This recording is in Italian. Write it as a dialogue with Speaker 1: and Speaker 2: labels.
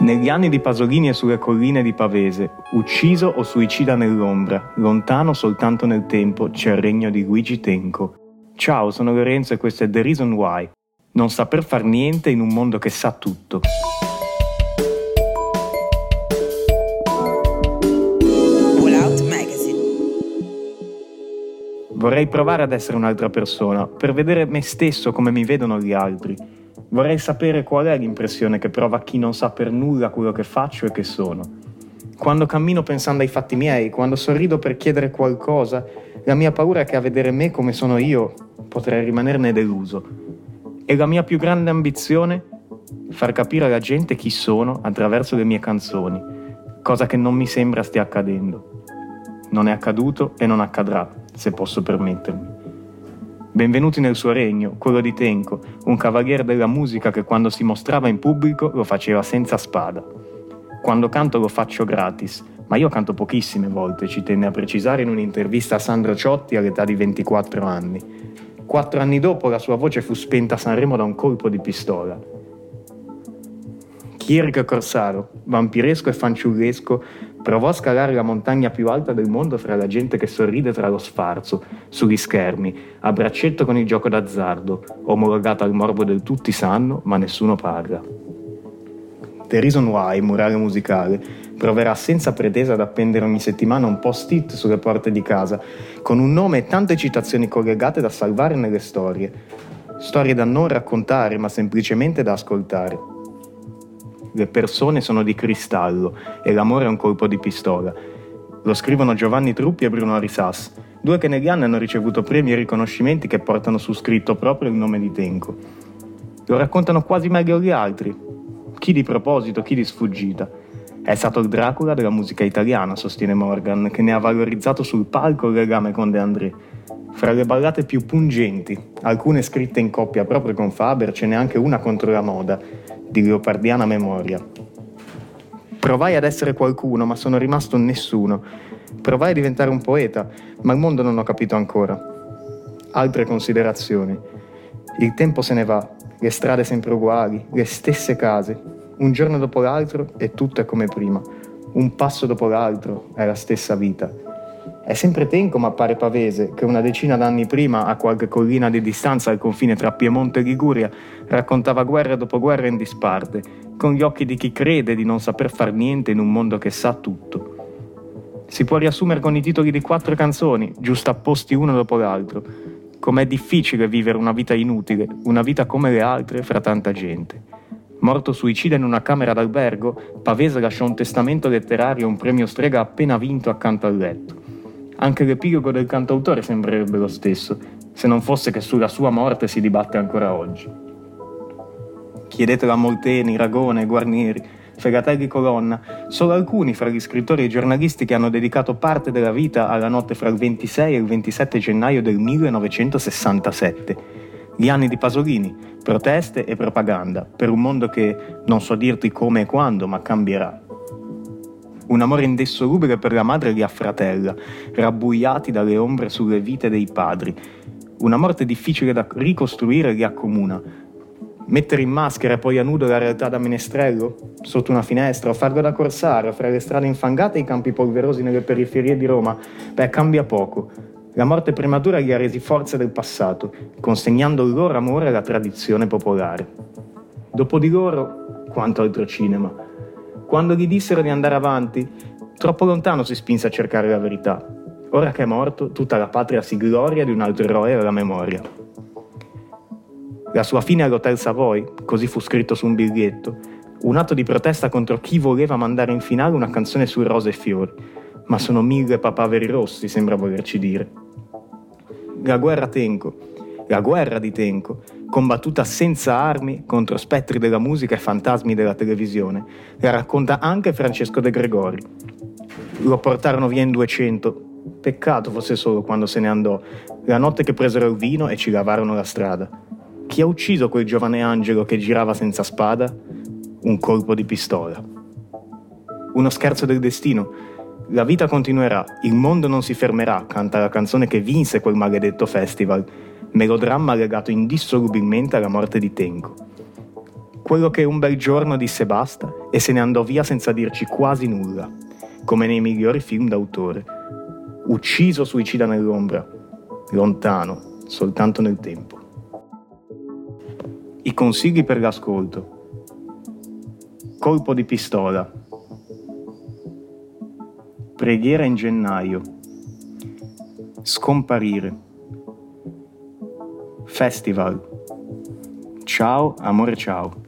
Speaker 1: Negli anni di Pasolini e sulle colline di Pavese, ucciso o suicida nell'ombra, lontano soltanto nel tempo, c'è il regno di Luigi Tenco. Ciao, sono Lorenzo e questo è The Reason Why. Non saper far niente in un mondo che sa tutto. Vorrei provare ad essere un'altra persona, per vedere me stesso come mi vedono gli altri. Vorrei sapere qual è l'impressione che prova chi non sa per nulla quello che faccio e che sono. Quando cammino pensando ai fatti miei, quando sorrido per chiedere qualcosa, la mia paura è che a vedere me come sono io potrei rimanerne deluso. E la mia più grande ambizione? Far capire alla gente chi sono attraverso le mie canzoni, cosa che non mi sembra stia accadendo. Non è accaduto e non accadrà, se posso permettermi. Benvenuti nel suo regno, quello di Tenco, un cavaliere della musica che quando si mostrava in pubblico lo faceva senza spada. Quando canto lo faccio gratis, ma io canto pochissime volte, ci tenne a precisare in un'intervista a Sandro Ciotti all'età di 24 anni. Quattro anni dopo la sua voce fu spenta a Sanremo da un colpo di pistola. Kirk Corsaro, vampiresco e fanciullesco, provò a scalare la montagna più alta del mondo fra la gente che sorride tra lo sfarzo, sugli schermi, a braccetto con il gioco d'azzardo, omologata al morbo del tutti sanno, ma nessuno parla. The Reason Why, murale musicale, proverà senza pretesa ad appendere ogni settimana un post-it sulle porte di casa, con un nome e tante citazioni collegate da salvare nelle storie. Storie da non raccontare, ma semplicemente da ascoltare. Le persone sono di cristallo e l'amore è un colpo di pistola. Lo scrivono Giovanni Truppi e Bruno Arisas, due che negli anni hanno ricevuto premi e riconoscimenti che portano su scritto proprio il nome di Tenco. Lo raccontano quasi meglio gli altri, chi di proposito, chi di sfuggita. È stato il Dracula della musica italiana, sostiene Morgan, che ne ha valorizzato sul palco il legame con De André. Fra le ballate più pungenti, alcune scritte in coppia proprio con Faber, ce n'è anche una contro la moda, di leopardiana memoria. Provai ad essere qualcuno, ma sono rimasto nessuno. Provai a diventare un poeta, ma il mondo non ho capito ancora. Altre considerazioni. Il tempo se ne va, le strade sempre uguali, le stesse case. Un giorno dopo l'altro e tutto è come prima. Un passo dopo l'altro è la stessa vita. È sempre Tenco, ma appare pavese, che una decina d'anni prima, a qualche collina di distanza al confine tra Piemonte e Liguria, raccontava guerra dopo guerra in disparte, con gli occhi di chi crede di non saper far niente in un mondo che sa tutto. Si può riassumere con i titoli di quattro canzoni, giustapposti uno dopo l'altro. Com'è difficile vivere una vita inutile, una vita come le altre, fra tanta gente. Morto suicida in una camera d'albergo, Pavese lasciò un testamento letterario e un premio strega appena vinto accanto al letto. Anche l'epilogo del cantautore sembrerebbe lo stesso, se non fosse che sulla sua morte si dibatte ancora oggi. Chiedetelo a Molteni, Ragone, Guarnieri, Fegatelli Colonna, solo alcuni fra gli scrittori e giornalisti che hanno dedicato parte della vita alla notte fra il 26 e il 27 gennaio del 1967. Gli anni di Pasolini, proteste e propaganda, per un mondo che non so dirti come e quando, ma cambierà un amore indissolubile per la madre gli affratella, rabbuiati dalle ombre sulle vite dei padri, una morte difficile da ricostruire li accomuna. Mettere in maschera e poi a nudo la realtà da menestrello, sotto una finestra, o farlo da corsario, fra le strade infangate e i campi polverosi nelle periferie di Roma, beh, cambia poco. La morte prematura li ha resi forza del passato, consegnando il loro amore alla tradizione popolare. Dopo di loro, quanto altro cinema quando gli dissero di andare avanti, troppo lontano si spinse a cercare la verità. Ora che è morto, tutta la patria si gloria di un altro eroe alla memoria. La sua fine all'Hotel Savoy, così fu scritto su un biglietto, un atto di protesta contro chi voleva mandare in finale una canzone su rose e fiori, ma sono mille papaveri rossi, sembra volerci dire. La guerra Tenco, la guerra di Tenco, combattuta senza armi contro spettri della musica e fantasmi della televisione, la racconta anche Francesco De Gregori. Lo portarono via in 200, peccato fosse solo quando se ne andò, la notte che presero il vino e ci lavarono la strada. Chi ha ucciso quel giovane angelo che girava senza spada? Un colpo di pistola. Uno scherzo del destino. La vita continuerà, il mondo non si fermerà, canta la canzone che vinse quel maledetto festival melodramma legato indissolubilmente alla morte di Tenco. Quello che un bel giorno disse basta e se ne andò via senza dirci quasi nulla, come nei migliori film d'autore. Ucciso suicida nell'ombra, lontano, soltanto nel tempo. I consigli per l'ascolto. Colpo di pistola. Preghiera in gennaio. Scomparire. Festival. Ciao, amore ciao.